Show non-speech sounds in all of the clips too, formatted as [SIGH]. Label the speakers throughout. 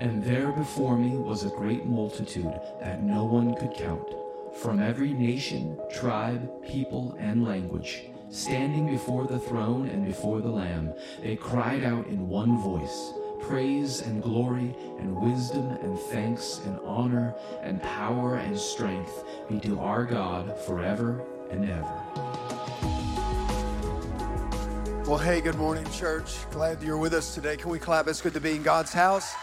Speaker 1: And there before me was a great multitude that no one could count, from every nation, tribe, people, and language, standing before the throne and before the Lamb. They cried out in one voice Praise and glory and wisdom and thanks and honor and power and strength be to our God forever and ever.
Speaker 2: Well, hey, good morning, church. Glad you're with us today. Can we clap? It's good to be in God's house.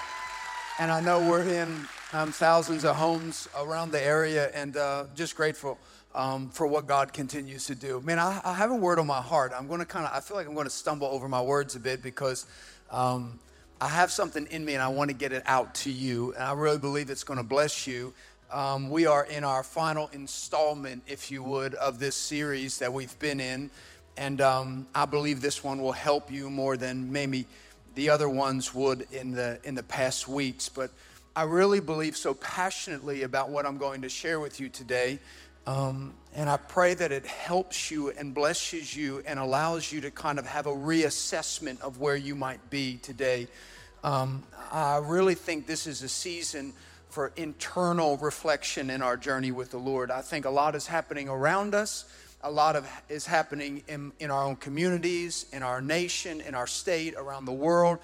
Speaker 2: And I know we're in um, thousands of homes around the area and uh, just grateful um, for what God continues to do. Man, I, I, have a word on my heart. I'm going to kind of, I feel like I'm going to stumble over my words a bit because um, I have something in me and I want to get it out to you. And I really believe it's going to bless you. Um, we are in our final installment, if you would, of this series that we've been in. And um, I believe this one will help you more than maybe the other ones would in the in the past weeks. But I really believe so passionately about what I'm going to share with you today. Um, and I pray that it helps you and blesses you and allows you to kind of have a reassessment of where you might be today. Um, I really think this is a season for internal reflection in our journey with the Lord. I think a lot is happening around us a lot of is happening in, in our own communities, in our nation, in our state, around the world.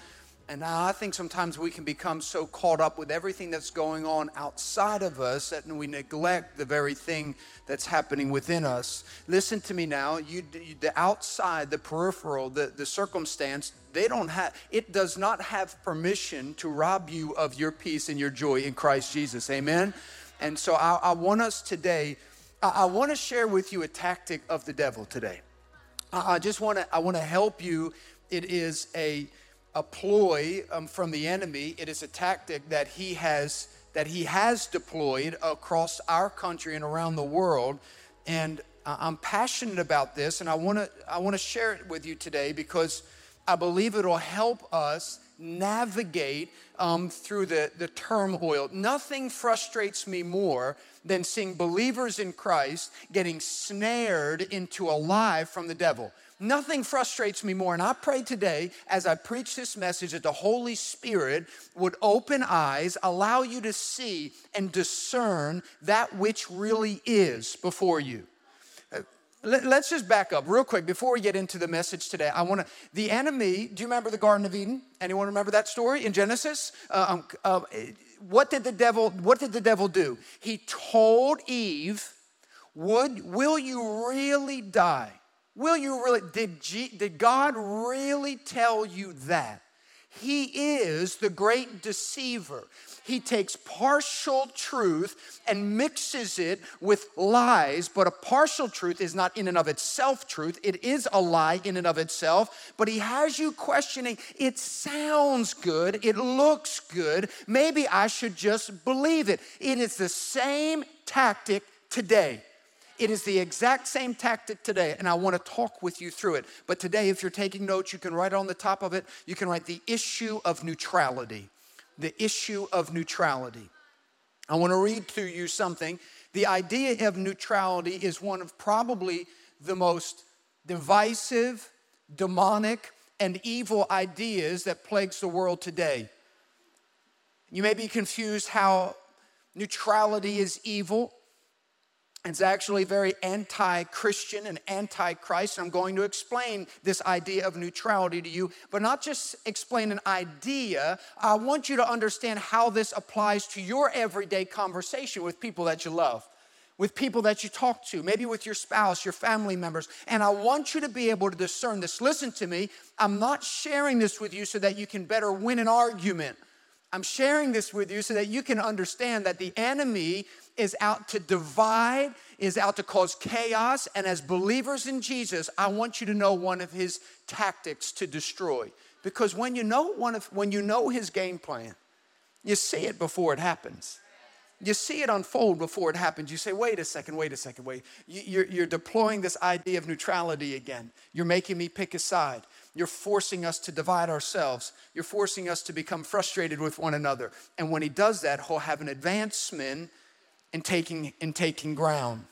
Speaker 2: And I think sometimes we can become so caught up with everything that's going on outside of us that we neglect the very thing that's happening within us. Listen to me now. You, the outside, the peripheral, the, the circumstance, they don't have, it does not have permission to rob you of your peace and your joy in Christ Jesus. Amen? And so I, I want us today I, want to share with you a tactic of the devil today. I, just want to I want to help you. It is a a ploy um, from the enemy. It is a tactic that he has that he has deployed across our country and around the world. And I'm passionate about this, and I want to I want to share it with you today because I believe it'll help us navigate um, through the, the turmoil. Nothing frustrates me more than seeing believers in Christ getting snared into a lie from the devil. Nothing frustrates me more. And I pray today, as I preach this message, that the Holy Spirit would open eyes, allow you to see and discern that which really is before you. Let's just back up real quick before we get into the message today. I want to, the enemy, do you remember the Garden of Eden? Anyone remember that story in Genesis? Uh, um, uh, what did the devil, what did the devil do? He told Eve, would, will you really die? Will you really, did, G, did God really tell you that? He is the great deceiver he takes partial truth and mixes it with lies, but a partial truth is not in and of itself truth. It is a lie in and of itself, but he has you questioning it sounds good, it looks good, maybe I should just believe it. It is the same tactic today. It is the exact same tactic today, and I want to talk with you through it. But today, if you're taking notes, you can write on the top of it, you can write the issue of neutrality the issue of neutrality. I want to read to you something. The idea of neutrality is one of probably the most divisive, demonic, and evil ideas that plagues the world today. You may be confused how neutrality is evil. It's actually very anti Christian and anti Christ. I'm going to explain this idea of neutrality to you, but not just explain an idea. I want you to understand how this applies to your everyday conversation with people that you love, with people that you talk to, maybe with your spouse, your family members. And I want you to be able to discern this. Listen to me. I'm not sharing this with you so that you can better win an argument. I'm sharing this with you so that you can understand that the enemy is out to divide, is out to cause chaos. And as believers in Jesus, I want you to know one of his tactics to destroy. Because when you know one of when you know his game plan, you see it before it happens. You see it unfold before it happens. You say, wait a second, wait a second, wait. You're, you're deploying this idea of neutrality again. You're making me pick a side. You're forcing us to divide ourselves. You're forcing us to become frustrated with one another. And when he does that, he'll have an advancement in taking, in taking ground.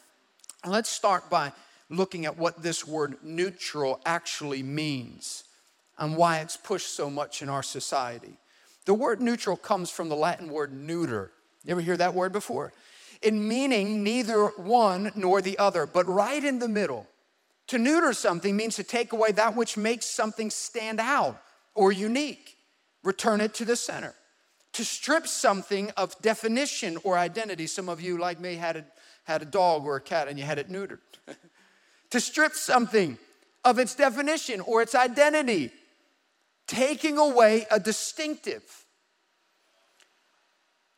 Speaker 2: Let's start by looking at what this word neutral actually means and why it's pushed so much in our society. The word neutral comes from the Latin word neuter. You ever hear that word before? In meaning neither one nor the other, but right in the middle. To neuter something means to take away that which makes something stand out or unique, return it to the center. To strip something of definition or identity. Some of you, like me, had a, had a dog or a cat and you had it neutered. [LAUGHS] to strip something of its definition or its identity, taking away a distinctive.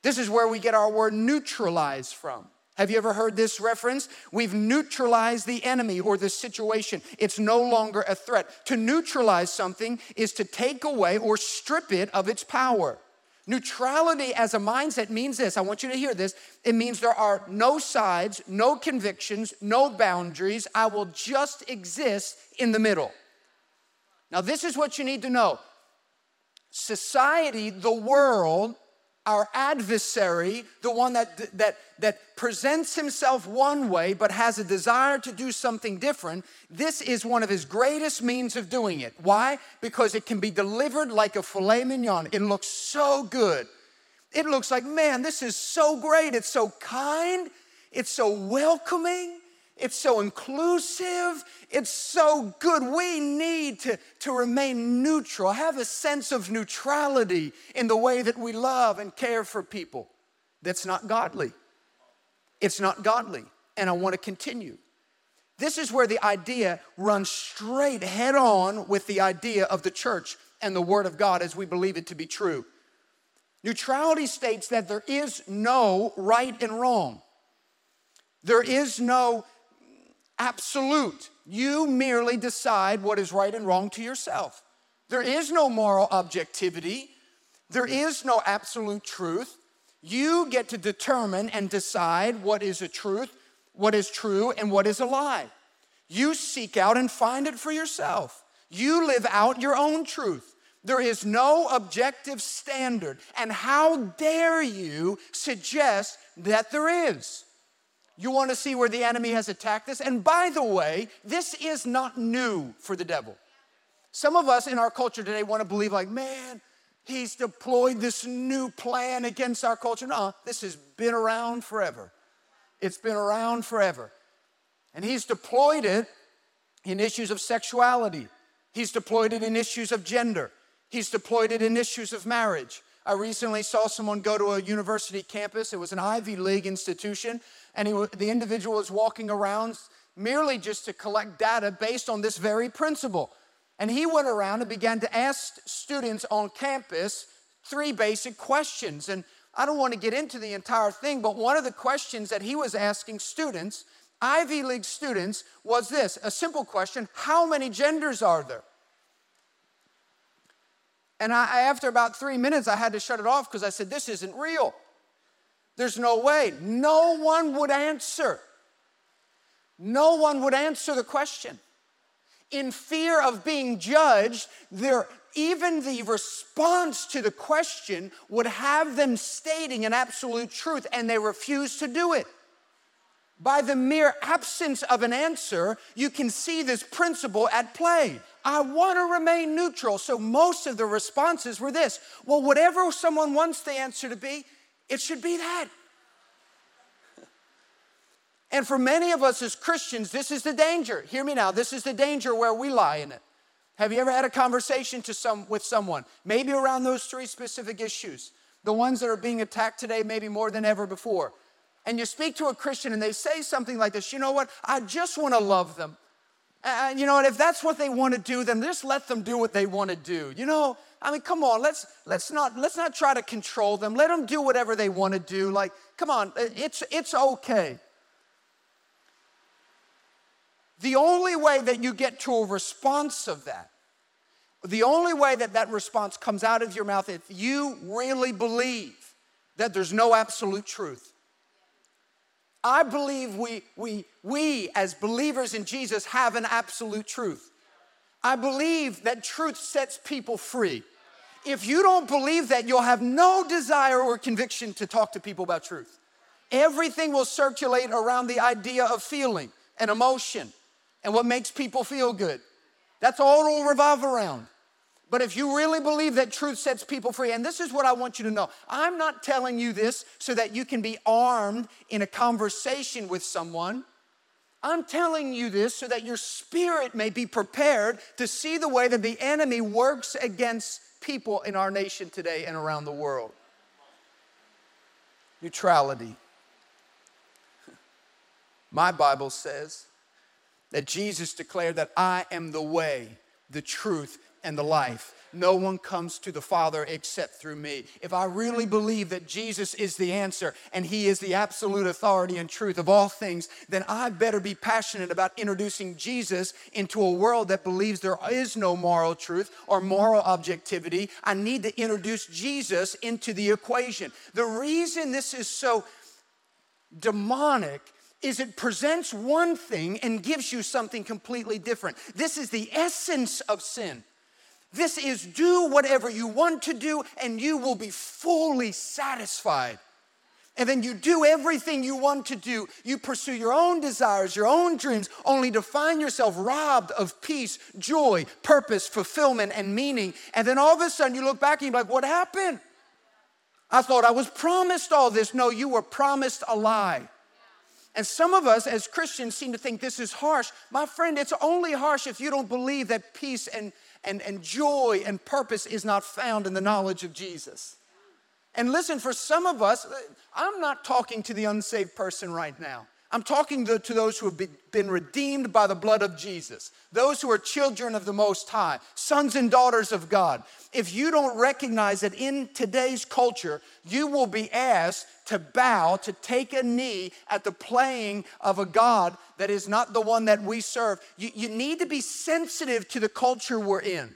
Speaker 2: This is where we get our word neutralize from. Have you ever heard this reference? We've neutralized the enemy or the situation. It's no longer a threat. To neutralize something is to take away or strip it of its power. Neutrality as a mindset means this. I want you to hear this. It means there are no sides, no convictions, no boundaries. I will just exist in the middle. Now, this is what you need to know society, the world, our adversary, the one that, that, that presents himself one way but has a desire to do something different, this is one of his greatest means of doing it. Why? Because it can be delivered like a filet mignon. It looks so good. It looks like, man, this is so great. It's so kind. It's so welcoming. It's so inclusive. It's so good. We need to, to remain neutral, have a sense of neutrality in the way that we love and care for people. That's not godly. It's not godly. And I want to continue. This is where the idea runs straight head on with the idea of the church and the Word of God as we believe it to be true. Neutrality states that there is no right and wrong. There is no absolute. You merely decide what is right and wrong to yourself. There is no moral objectivity, there is no absolute truth. You get to determine and decide what is a truth, what is true, and what is a lie. You seek out and find it for yourself. You live out your own truth. There is no objective standard. And how dare you suggest that there is? You want to see where the enemy has attacked us? And by the way, this is not new for the devil. Some of us in our culture today want to believe, like, man, he's deployed this new plan against our culture. No, this has been around forever. It's been around forever. And he's deployed it in issues of sexuality, he's deployed it in issues of gender, he's deployed it in issues of marriage. I recently saw someone go to a university campus. It was an Ivy League institution, and he, the individual was walking around merely just to collect data based on this very principle. And he went around and began to ask students on campus three basic questions. And I don't want to get into the entire thing, but one of the questions that he was asking students, Ivy League students, was this a simple question How many genders are there? And I, after about three minutes, I had to shut it off because I said, This isn't real. There's no way. No one would answer. No one would answer the question. In fear of being judged, there, even the response to the question would have them stating an absolute truth, and they refuse to do it. By the mere absence of an answer, you can see this principle at play. I want to remain neutral. So most of the responses were this well, whatever someone wants the answer to be, it should be that. And for many of us as Christians, this is the danger. Hear me now. This is the danger where we lie in it. Have you ever had a conversation to some, with someone, maybe around those three specific issues, the ones that are being attacked today, maybe more than ever before? And you speak to a Christian and they say something like this You know what? I just want to love them. And you know what? If that's what they want to do, then just let them do what they want to do. You know, I mean, come on, let's let's not let's not try to control them. Let them do whatever they want to do. Like, come on, it's it's okay. The only way that you get to a response of that, the only way that that response comes out of your mouth, if you really believe that there's no absolute truth. I believe we, we, we as believers in Jesus have an absolute truth. I believe that truth sets people free if you don't believe that, you'll have no desire or conviction to talk to people about truth. Everything will circulate around the idea of feeling and emotion and what makes people feel good. That's all it'll revolve around. But if you really believe that truth sets people free, and this is what I want you to know I'm not telling you this so that you can be armed in a conversation with someone. I'm telling you this so that your spirit may be prepared to see the way that the enemy works against people in our nation today and around the world. Neutrality. [LAUGHS] My Bible says that Jesus declared that I am the way, the truth, and the life. No one comes to the Father except through me. If I really believe that Jesus is the answer and He is the absolute authority and truth of all things, then I better be passionate about introducing Jesus into a world that believes there is no moral truth or moral objectivity. I need to introduce Jesus into the equation. The reason this is so demonic is it presents one thing and gives you something completely different. This is the essence of sin. This is do whatever you want to do, and you will be fully satisfied. And then you do everything you want to do. You pursue your own desires, your own dreams, only to find yourself robbed of peace, joy, purpose, fulfillment, and meaning. And then all of a sudden you look back and you're like, what happened? I thought I was promised all this. No, you were promised a lie. And some of us as Christians seem to think this is harsh. My friend, it's only harsh if you don't believe that peace and and, and joy and purpose is not found in the knowledge of Jesus. And listen, for some of us, I'm not talking to the unsaved person right now. I'm talking to, to, those who have been redeemed by the blood of Jesus, those who are children of the Most High, sons and daughters of God. If you don't recognize that in today's culture, you will be asked to bow, to take a knee at the playing of a God that is not the one that we serve, you, you need to be sensitive to the culture we're in.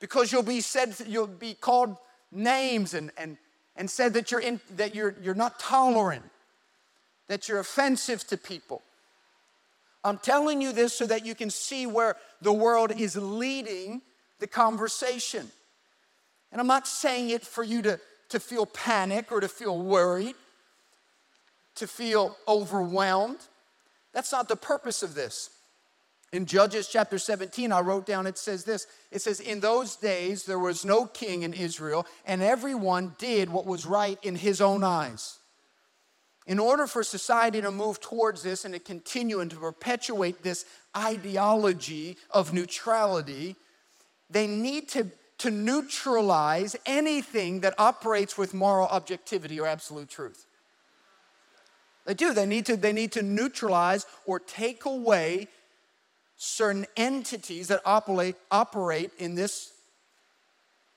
Speaker 2: Because you'll be said, you'll be called names and, and, and said that you're, in, that you're, you're not tolerant that you're offensive to people. I'm telling you this so that you can see where the world is leading the conversation. And I'm not saying it for you to, to feel panic or to feel worried, to feel overwhelmed. That's not the purpose of this. In Judges chapter 17, I wrote down, it says this it says, In those days there was no king in Israel, and everyone did what was right in his own eyes. In order for society to move towards this and to continue and to perpetuate this ideology of neutrality, they need to, to neutralize anything that operates with moral objectivity or absolute truth. They do. They need to, they need to neutralize or take away certain entities that operate, operate in this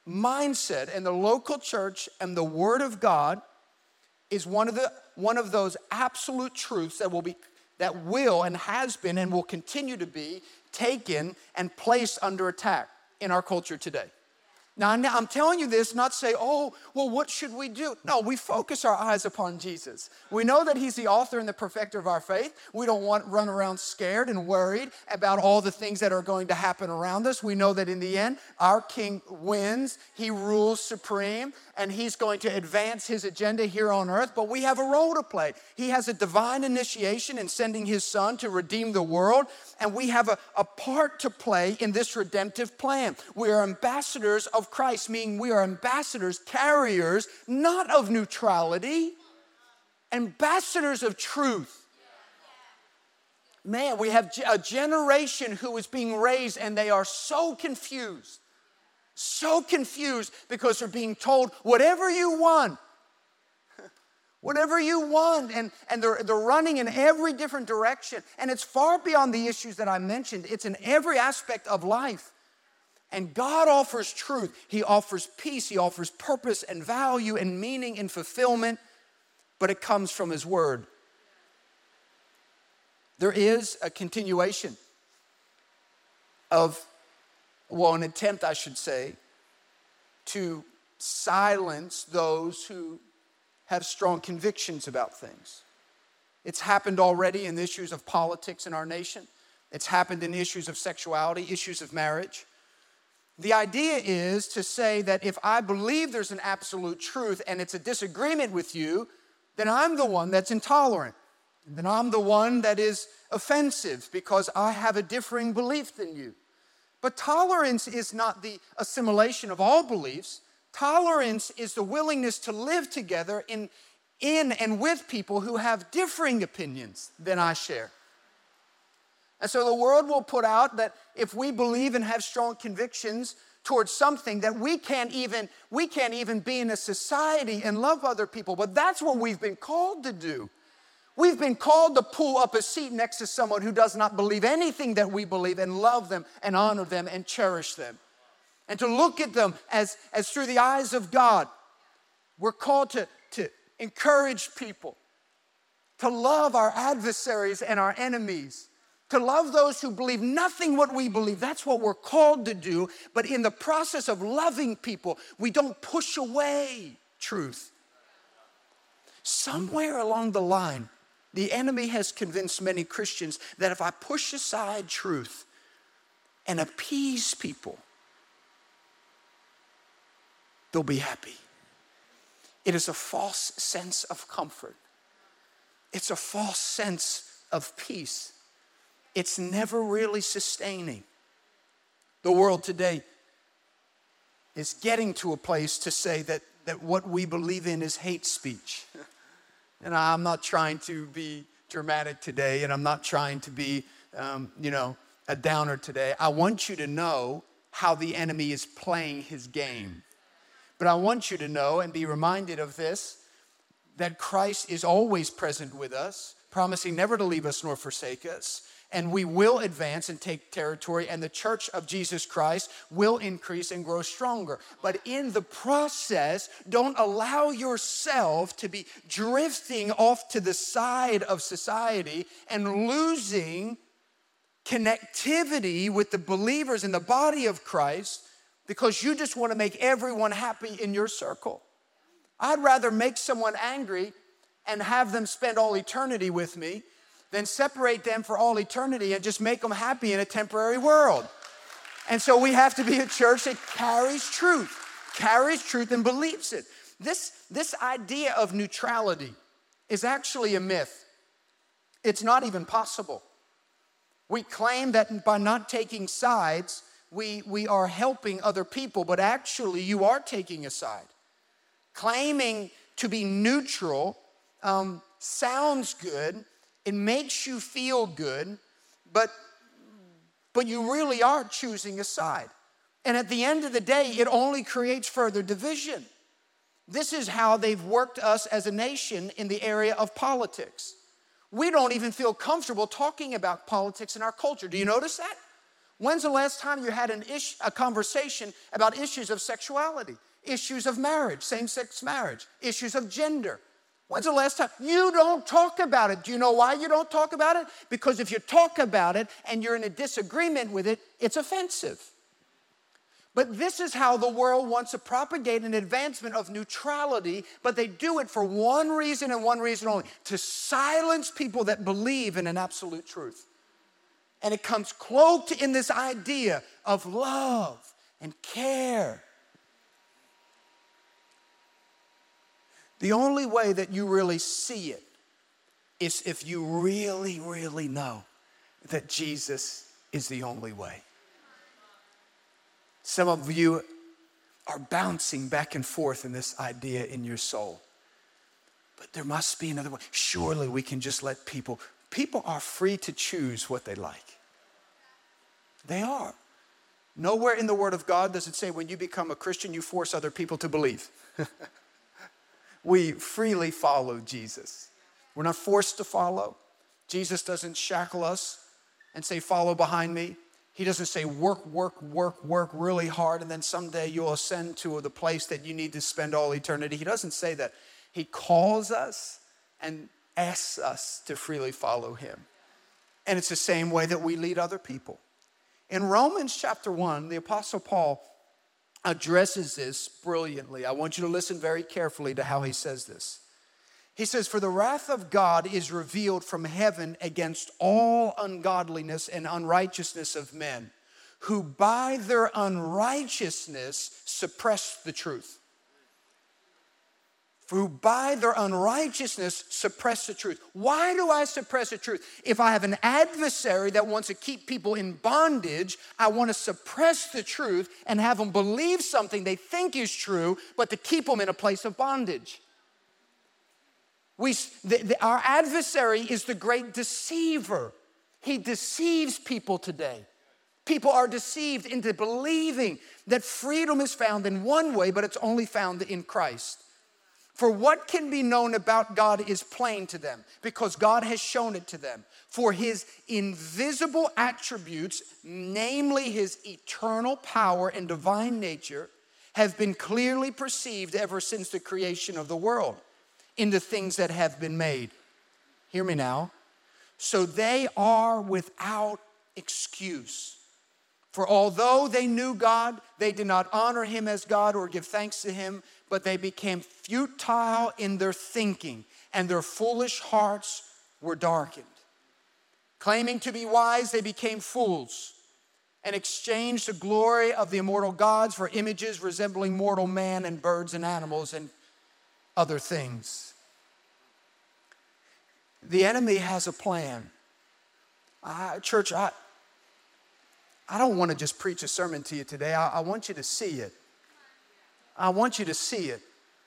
Speaker 2: mindset. And the local church and the Word of God is one of the one of those absolute truths that will be that will and has been and will continue to be taken and placed under attack in our culture today. Now, I'm telling you this not say, oh, well, what should we do? No, we focus our eyes upon Jesus. We know that He's the author and the perfecter of our faith. We don't want run around scared and worried about all the things that are going to happen around us. We know that in the end, our King wins. He rules supreme, and He's going to advance His agenda here on earth. But we have a role to play. He has a divine initiation in sending His Son to redeem the world, and we have a, a part to play in this redemptive plan. We are ambassadors of Christ, meaning we are ambassadors, carriers, not of neutrality, ambassadors of truth. Man, we have a generation who is being raised and they are so confused. So confused because they're being told, whatever you want, [LAUGHS] whatever you want. And, and they're, they're running in every different direction. And it's far beyond the issues that I mentioned, it's in every aspect of life. And God offers truth, He offers peace, He offers purpose and value and meaning and fulfillment, but it comes from His Word. There is a continuation of, well, an attempt, I should say, to silence those who have strong convictions about things. It's happened already in issues of politics in our nation. It's happened in issues of sexuality, issues of marriage. The idea is to say that if I believe there's an absolute truth and it's a disagreement with you, then I'm the one that's intolerant. Then I'm the one that is offensive because I have a differing belief than you. But tolerance is not the assimilation of all beliefs. Tolerance is the willingness to live together in, in and with people who have differing opinions than I share. And so the world will put out that if we believe and have strong convictions towards something that we can't even we can't even be in a society and love other people, but that's what we've been called to do. We've been called to pull up a seat next to someone who does not believe anything that we believe and love them and honor them and cherish them. And to look at them as, as through the eyes of God. We're called to, to encourage people, to love our adversaries and our enemies, to love those who believe nothing what we believe. That's what we're called to do. But in the process of loving people, we don't push away truth. Somewhere along the line, the enemy has convinced many Christians that if I push aside truth and appease people, they'll be happy. It is a false sense of comfort, it's a false sense of peace. It's never really sustaining. The world today is getting to a place to say that, that what we believe in is hate speech. [LAUGHS] And I'm not trying to be dramatic today, and I'm not trying to be, um, you know, a downer today. I want you to know how the enemy is playing his game. But I want you to know and be reminded of this that Christ is always present with us, promising never to leave us nor forsake us and we will advance and take territory, and the church of Jesus Christ will increase and grow stronger. But in the process, don't allow yourself to be drifting off to the side of society and losing connectivity with the believers in the body of Christ because you just want to make everyone happy in your circle. I'd rather make someone angry and have them spend all eternity with me then separate them for all eternity and just make them happy in a temporary world. And so we have to be a church that carries truth, carries truth and believes it. This, this idea of neutrality is actually a myth. It's not even possible. We claim that by not taking sides, we, we are helping other people, but actually, you are taking a side. Claiming to be neutral um, sounds good, it makes you feel good, but, but you really are choosing a side. And at the end of the day, it only creates further division. This is how they've worked us as a nation in the area of politics. We don't even feel comfortable talking about politics in our culture. Do you notice that? When's the last time you had an ish, a conversation about issues of sexuality, issues of marriage, same sex marriage, issues of gender, When's the last time? You don't talk about it. Do you know why you don't talk about it? Because if you talk about it and you're in a disagreement with it, it's offensive. But this is how the world wants to propagate an advancement of neutrality, but they do it for one reason and one reason only to silence people that believe in an absolute truth. And it comes cloaked in this idea of love and care The only way that you really see it is if you really, really know that Jesus is the only way. Some of you are bouncing back and forth in this idea in your soul. But there must be another way. Surely we can just let people, people are free to choose what they like. They are. Nowhere in the Word of God does it say when you become a Christian, you force other people to believe. [LAUGHS] we freely follow Jesus. We're not forced to follow. Jesus doesn't shackle us and say, Follow behind me. He doesn't say, Work, work, work, work really hard, and then someday you'll ascend to the place that you need to spend all eternity. He doesn't say that. He calls us and asks us to freely follow him. And it's the same way that we lead other people. In Romans chapter 1, the Apostle Paul addresses this brilliantly. I want you to listen very carefully to how he says this. He says, For the wrath of God is revealed from heaven against all ungodliness and unrighteousness of men, who by their unrighteousness suppress the truth. Who by their unrighteousness suppress the truth. Why do I suppress the truth? If I have an adversary that wants to keep people in bondage, I want to suppress the truth and have them believe something they think is true, but to keep them in a place of bondage. We, the, the, our adversary is the great deceiver. He deceives people today. People are deceived into believing that freedom is found in one way, but it's only found in Christ. For what can be known about God is plain to them because God has shown it to them. For his invisible attributes, namely his eternal power and divine nature, have been clearly perceived ever since the creation of the world in the things that have been made. Hear me now. So they are without excuse. For although they knew God, they did not honor him as God or give thanks to him, but they became futile in their thinking, and their foolish hearts were darkened. Claiming to be wise, they became fools and exchanged the glory of the immortal gods for images resembling mortal man and birds and animals and other things. The enemy has a plan. Church, I, I don't want to just preach a sermon to you today. I, I want you to see it. I want you to see it.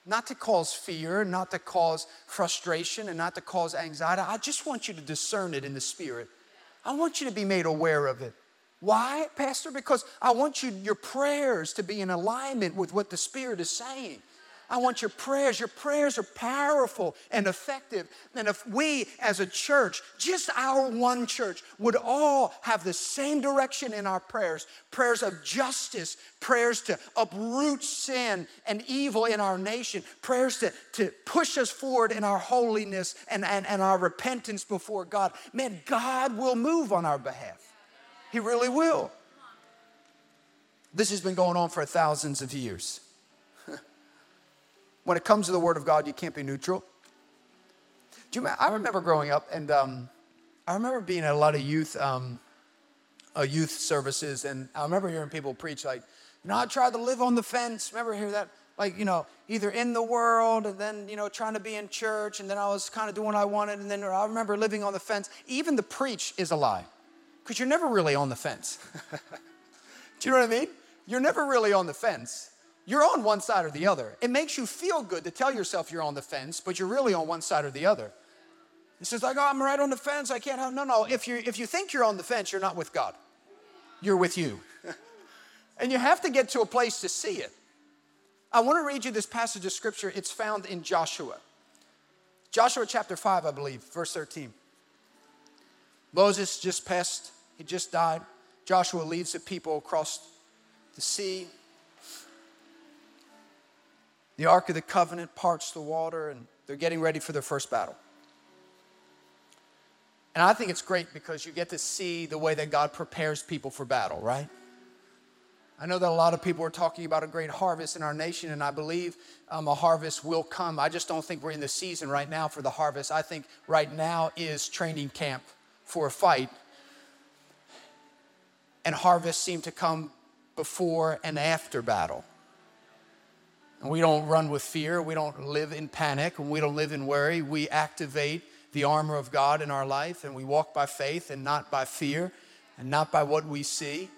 Speaker 2: Not to cause fear, not to cause frustration, and not to cause anxiety. I just want you to discern it in the spirit. I want you to be made aware of it. Why, Pastor? Because I want you, your prayers to be in alignment with what the Spirit is saying. I want your prayers. Your prayers are powerful and effective. And if we as a church, just our one church, would all have the same direction in our prayers prayers of justice, prayers to uproot sin and evil in our nation, prayers to, to push us forward in our holiness and, and, and our repentance before God, man, God will move on our behalf. He really will. This has been going on for thousands of years when it comes to the Word of God, you can't be neutral. Do you, I remember growing up, and um, I remember being at a lot of youth um, uh, youth services, and I remember hearing people preach like, you know, I tried to live on the fence. Remember hear that? Like, you know, either in the world and then, you know, trying to be in church, and then I was kind of doing what I wanted, and then I remember living on the fence. Even the preach is a lie, because you're never really on the fence. [LAUGHS] Do you know what I mean? You're never really on the fence you're on one side or the other. It makes you feel good to tell yourself you're on the fence, but you're really on one side or the other. It's just like, oh, I'm right on the fence. I can't have. No, no. If you if you think you're on the fence, you're not with God. You're with you, [LAUGHS] and you have to get to a place to see it. I want to read you this passage of scripture. It's found in Joshua, Joshua chapter five, I believe, verse thirteen. Moses just passed. He just died. Joshua leads the people across the sea the Ark of the Covenant parts the water, and they're getting ready for their first battle. And I think it's great because you get to see the way that God prepares people for battle, right? I know that a lot of people are talking about a great harvest in our nation, and I believe um, a harvest will come. I just don't think we're in the season right now for the harvest. I think right now is training camp for a fight. And harvests seem to come before and after battle. We don't run with fear. We don't live in panic. And we don't live in worry. We activate the armor of God in our life and we walk by faith and not by fear and not by what we see.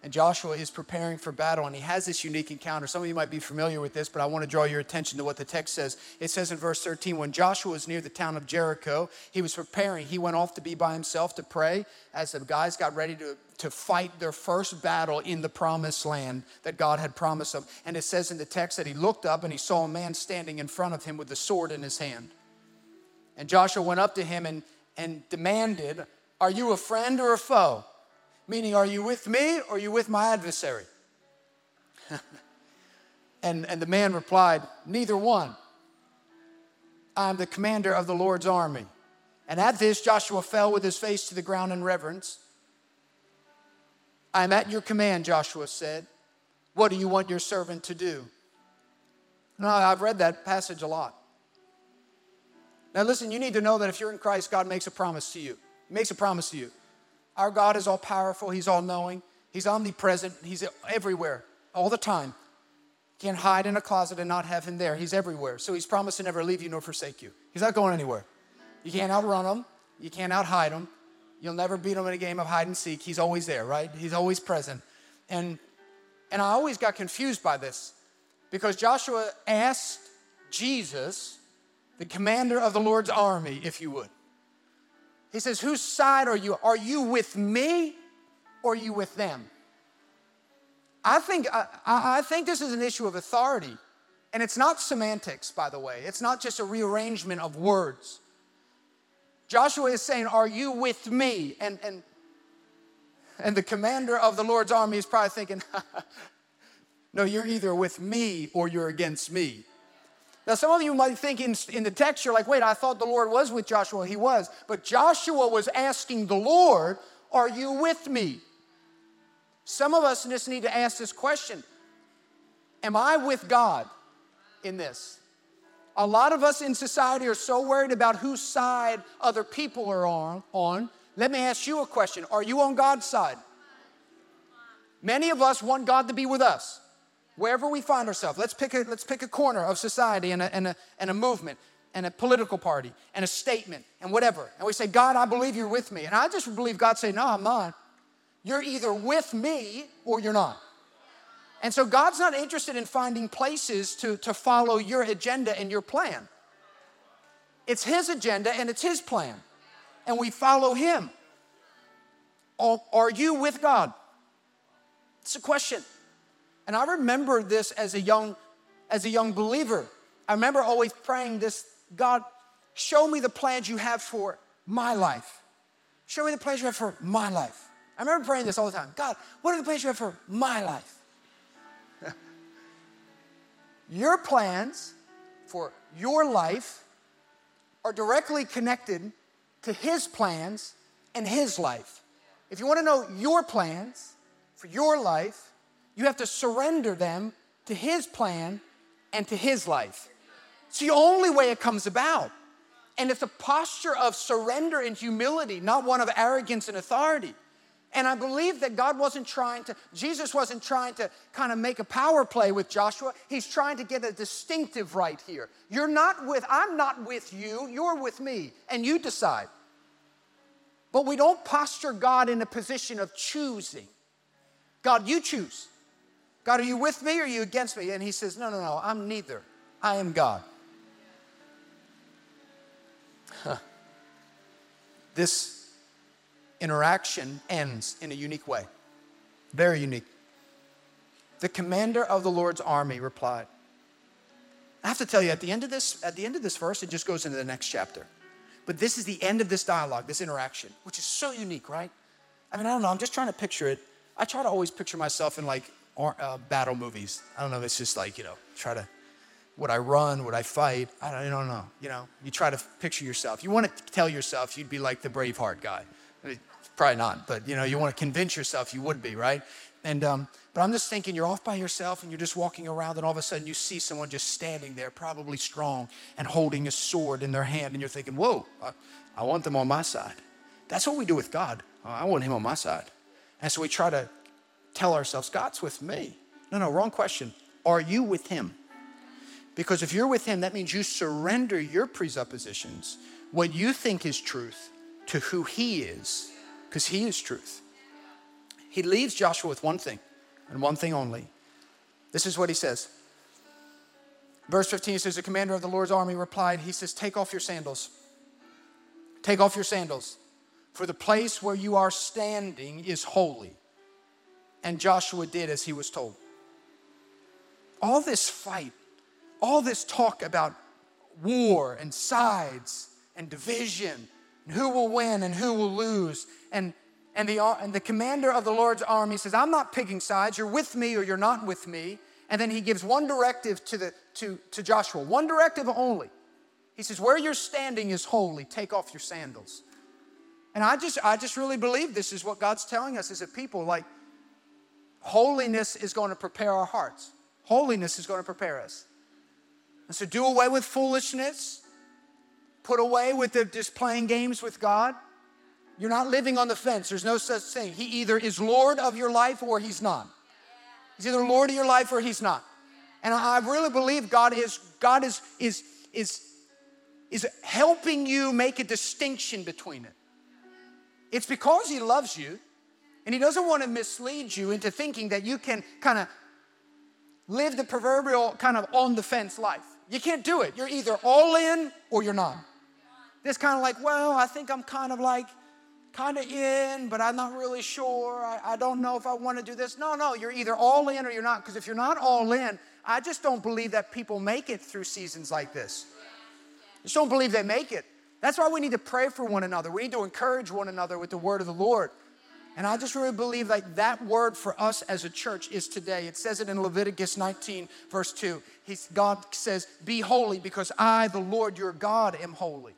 Speaker 2: And Joshua is preparing for battle and he has this unique encounter. Some of you might be familiar with this, but I want to draw your attention to what the text says. It says in verse 13 when Joshua was near the town of Jericho, he was preparing. He went off to be by himself to pray as the guys got ready to, to fight their first battle in the promised land that God had promised them. And it says in the text that he looked up and he saw a man standing in front of him with a sword in his hand. And Joshua went up to him and, and demanded, Are you a friend or a foe? Meaning, are you with me or are you with my adversary? [LAUGHS] and, and the man replied, Neither one. I'm the commander of the Lord's army. And at this, Joshua fell with his face to the ground in reverence. I am at your command, Joshua said. What do you want your servant to do? Now, I've read that passage a lot. Now, listen, you need to know that if you're in Christ, God makes a promise to you. He makes a promise to you. Our God is all powerful, He's all knowing, He's omnipresent, He's everywhere, all the time. Can't hide in a closet and not have him there. He's everywhere. So he's promised to never leave you nor forsake you. He's not going anywhere. You can't outrun him. You can't outhide him. You'll never beat him in a game of hide and seek. He's always there, right? He's always present. And and I always got confused by this because Joshua asked Jesus, the commander of the Lord's army, if you would. He says, Whose side are you? Are you with me or are you with them? I think, I, I think this is an issue of authority. And it's not semantics, by the way. It's not just a rearrangement of words. Joshua is saying, Are you with me? And, and, and the commander of the Lord's army is probably thinking, [LAUGHS] No, you're either with me or you're against me. Now, some of you might think in, in the text, you're like, wait, I thought the Lord was with Joshua. He was. But Joshua was asking the Lord, Are you with me? Some of us just need to ask this question Am I with God in this? A lot of us in society are so worried about whose side other people are on. on. Let me ask you a question Are you on God's side? Many of us want God to be with us wherever we find ourselves. Let's pick a, let's pick a corner of society and a, and, a, and a movement and a political party and a statement and whatever. And we say, God, I believe you're with me. And I just believe God say, No, I'm not. You're either with me or you're not. And so God's not interested in finding places to, to follow your agenda and your plan. It's His agenda and it's His plan. And we follow Him. Are you with God? It's a question. And I remember this as a young, as a young believer. I remember always praying this God, show me the plans you have for my life. Show me the plans you have for my life. I remember praying this all the time. God, what are the plans you have for my life? [LAUGHS] your plans for your life are directly connected to His plans and His life. If you want to know your plans for your life, you have to surrender them to His plan and to His life. It's the only way it comes about. And it's a posture of surrender and humility, not one of arrogance and authority. And I believe that God wasn't trying to, Jesus wasn't trying to kind of make a power play with Joshua. He's trying to get a distinctive right here. You're not with, I'm not with you, you're with me, and you decide. But we don't posture God in a position of choosing. God, you choose. God, are you with me or are you against me? And he says, No, no, no, I'm neither. I am God. Huh. This interaction ends in a unique way. Very unique. The commander of the Lord's army replied. I have to tell you, at the end of this, at the end of this verse, it just goes into the next chapter. But this is the end of this dialogue, this interaction, which is so unique, right? I mean, I don't know, I'm just trying to picture it. I try to always picture myself in like uh, battle movies. I don't know, it's just like, you know, try to, would I run? Would I fight? I don't, I don't know. You know, you try to picture yourself. You want to tell yourself you'd be like the Braveheart guy. Probably not, but you know, you want to convince yourself you would be, right? And um, but I'm just thinking you're off by yourself and you're just walking around, and all of a sudden you see someone just standing there, probably strong and holding a sword in their hand, and you're thinking, "Whoa, I, I want them on my side." That's what we do with God. I want Him on my side, and so we try to tell ourselves, "God's with me." No, no, wrong question. Are you with Him? Because if you're with Him, that means you surrender your presuppositions, what you think is truth, to who He is because he is truth. He leaves Joshua with one thing and one thing only. This is what he says. Verse 15 says, The commander of the Lord's army replied, He says, Take off your sandals. Take off your sandals, for the place where you are standing is holy. And Joshua did as he was told. All this fight, all this talk about war and sides and division and who will win and who will lose. And, and, the, and the commander of the Lord's army says, I'm not picking sides. You're with me or you're not with me. And then he gives one directive to, the, to, to Joshua, one directive only. He says, Where you're standing is holy. Take off your sandals. And I just, I just really believe this is what God's telling us as a people. Like, holiness is going to prepare our hearts, holiness is going to prepare us. And so, do away with foolishness, put away with the, just playing games with God. You're not living on the fence. There's no such thing. He either is Lord of your life or he's not. He's either Lord of your life or he's not. And I really believe God is God is is is is helping you make a distinction between it. It's because he loves you and he doesn't want to mislead you into thinking that you can kind of live the proverbial kind of on the fence life. You can't do it. You're either all in or you're not. It's kind of like, well, I think I'm kind of like, kind of in, but I'm not really sure. I, I don't know if I want to do this. No, no, you're either all in or you're not. Because if you're not all in, I just don't believe that people make it through seasons like this. I just don't believe they make it. That's why we need to pray for one another. We need to encourage one another with the word of the Lord. And I just really believe like that word for us as a church is today. It says it in Leviticus 19, verse 2. He's, God says, Be holy because I, the Lord your God, am holy.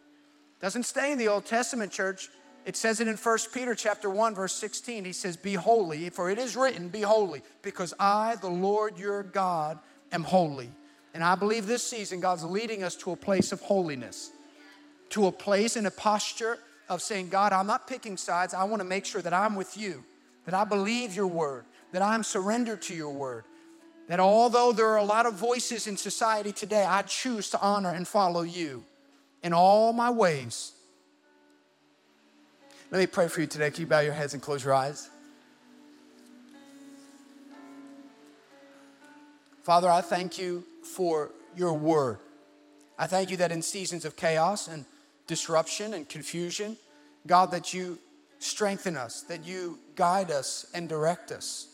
Speaker 2: Doesn't stay in the Old Testament church. It says it in 1 Peter chapter 1 verse 16. He says, "Be holy, for it is written, be holy, because I, the Lord your God, am holy." And I believe this season God's leading us to a place of holiness. To a place and a posture of saying, God, I'm not picking sides. I want to make sure that I'm with you, that I believe your word, that I'm surrendered to your word. That although there are a lot of voices in society today, I choose to honor and follow you in all my ways. Let me pray for you today. Can you bow your heads and close your eyes? Father, I thank you for your word. I thank you that in seasons of chaos and disruption and confusion, God, that you strengthen us, that you guide us and direct us.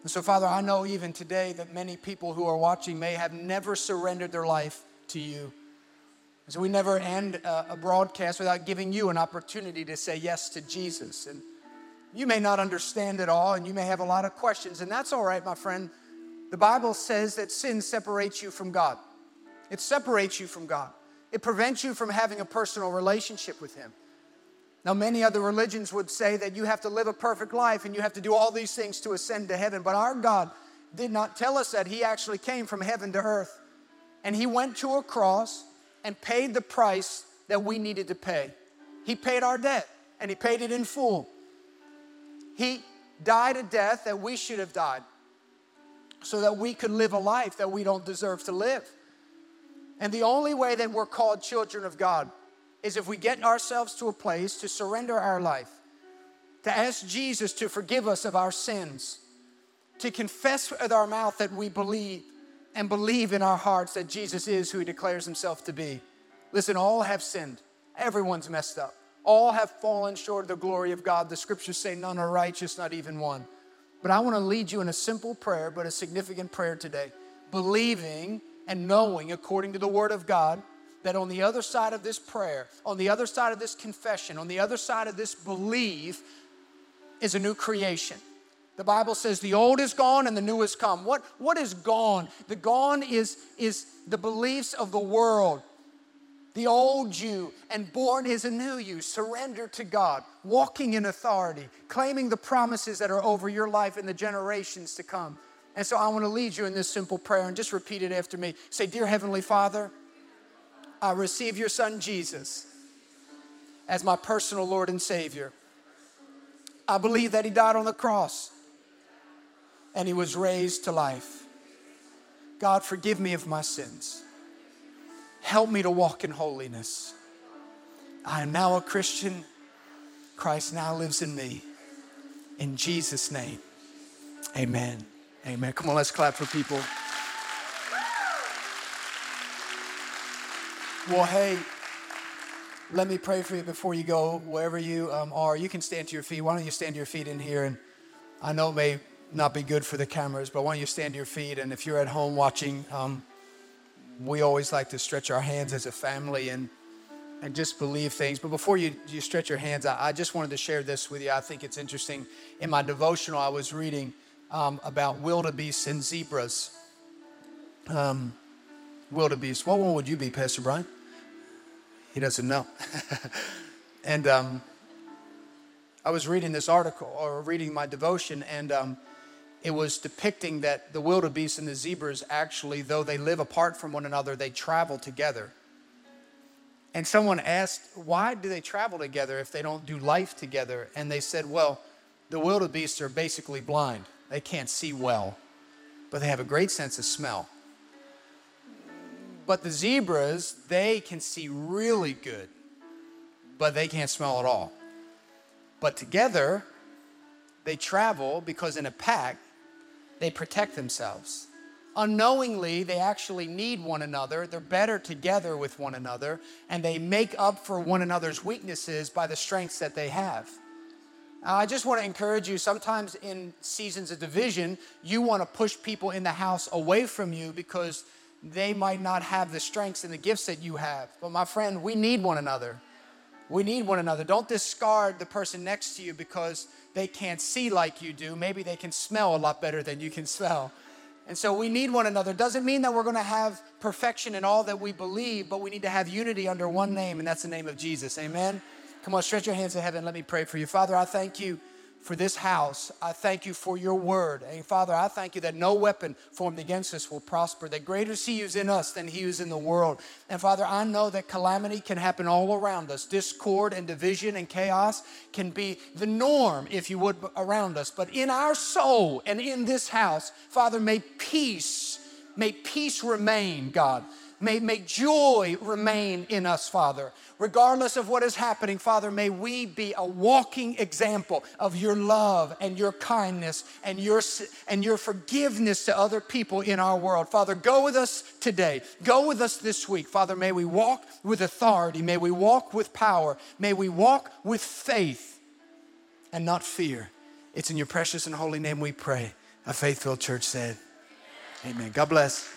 Speaker 2: And so, Father, I know even today that many people who are watching may have never surrendered their life to you. So, we never end a broadcast without giving you an opportunity to say yes to Jesus. And you may not understand it all, and you may have a lot of questions, and that's all right, my friend. The Bible says that sin separates you from God, it separates you from God. It prevents you from having a personal relationship with Him. Now, many other religions would say that you have to live a perfect life and you have to do all these things to ascend to heaven, but our God did not tell us that. He actually came from heaven to earth and He went to a cross and paid the price that we needed to pay. He paid our debt and He paid it in full. He died a death that we should have died so that we could live a life that we don't deserve to live. And the only way that we're called children of God is if we get ourselves to a place to surrender our life, to ask Jesus to forgive us of our sins, to confess with our mouth that we believe and believe in our hearts that Jesus is who he declares himself to be. Listen, all have sinned. Everyone's messed up. All have fallen short of the glory of God. The scriptures say none are righteous, not even one. But I want to lead you in a simple prayer, but a significant prayer today, believing and knowing, according to the Word of God, that on the other side of this prayer, on the other side of this confession, on the other side of this belief is a new creation. The Bible says the old is gone and the new has come. What, what is gone? The gone is, is the beliefs of the world, the old you, and born is a new you, surrender to God, walking in authority, claiming the promises that are over your life in the generations to come. And so I want to lead you in this simple prayer and just repeat it after me. Say, Dear Heavenly Father, I receive your Son Jesus as my personal Lord and Savior. I believe that He died on the cross and He was raised to life. God, forgive me of my sins. Help me to walk in holiness. I am now a Christian. Christ now lives in me. In Jesus' name, amen. Amen. Come on, let's clap for people. Well, hey, let me pray for you before you go, wherever you um, are. You can stand to your feet. Why don't you stand to your feet in here? And I know it may not be good for the cameras, but why don't you stand to your feet? And if you're at home watching, um, we always like to stretch our hands as a family and and just believe things. But before you, you stretch your hands, I, I just wanted to share this with you. I think it's interesting. In my devotional, I was reading um, about wildebeests and zebras. Um, wildebeest. What one would you be, Pastor Brian? He doesn't know. [LAUGHS] and um, I was reading this article or reading my devotion, and um, it was depicting that the wildebeest and the zebras actually, though they live apart from one another, they travel together. And someone asked, why do they travel together if they don't do life together? And they said, well, the wildebeest are basically blind they can't see well. but they have a great sense of smell. But the zebras, they can see really good, but they can't smell at all. But together, they travel because in a pack, they protect themselves. Unknowingly, they actually need one another. They're better together with one another, and they make up for one another's weaknesses by the strengths that they have. Uh, I just want to encourage you sometimes in seasons of division, you want to push people in the house away from you because they might not have the strengths and the gifts that you have. But my friend, we need one another. We need one another. Don't discard the person next to you because they can't see like you do. Maybe they can smell a lot better than you can smell. And so we need one another. Doesn't mean that we're going to have perfection in all that we believe, but we need to have unity under one name, and that's the name of Jesus. Amen. Come on, stretch your hands to heaven. Let me pray for you. Father, I thank you for this house. I thank you for your word. And Father, I thank you that no weapon formed against us will prosper, that greater is he who's in us than he who's in the world. And Father, I know that calamity can happen all around us. Discord and division and chaos can be the norm, if you would, around us. But in our soul and in this house, Father, may peace, may peace remain, God. May, may joy remain in us, Father regardless of what is happening, Father, may we be a walking example of your love and your kindness and your, and your forgiveness to other people in our world. Father, go with us today. Go with us this week. Father, may we walk with authority. May we walk with power. May we walk with faith and not fear. It's in your precious and holy name we pray. A faith filled church said, Amen. God bless.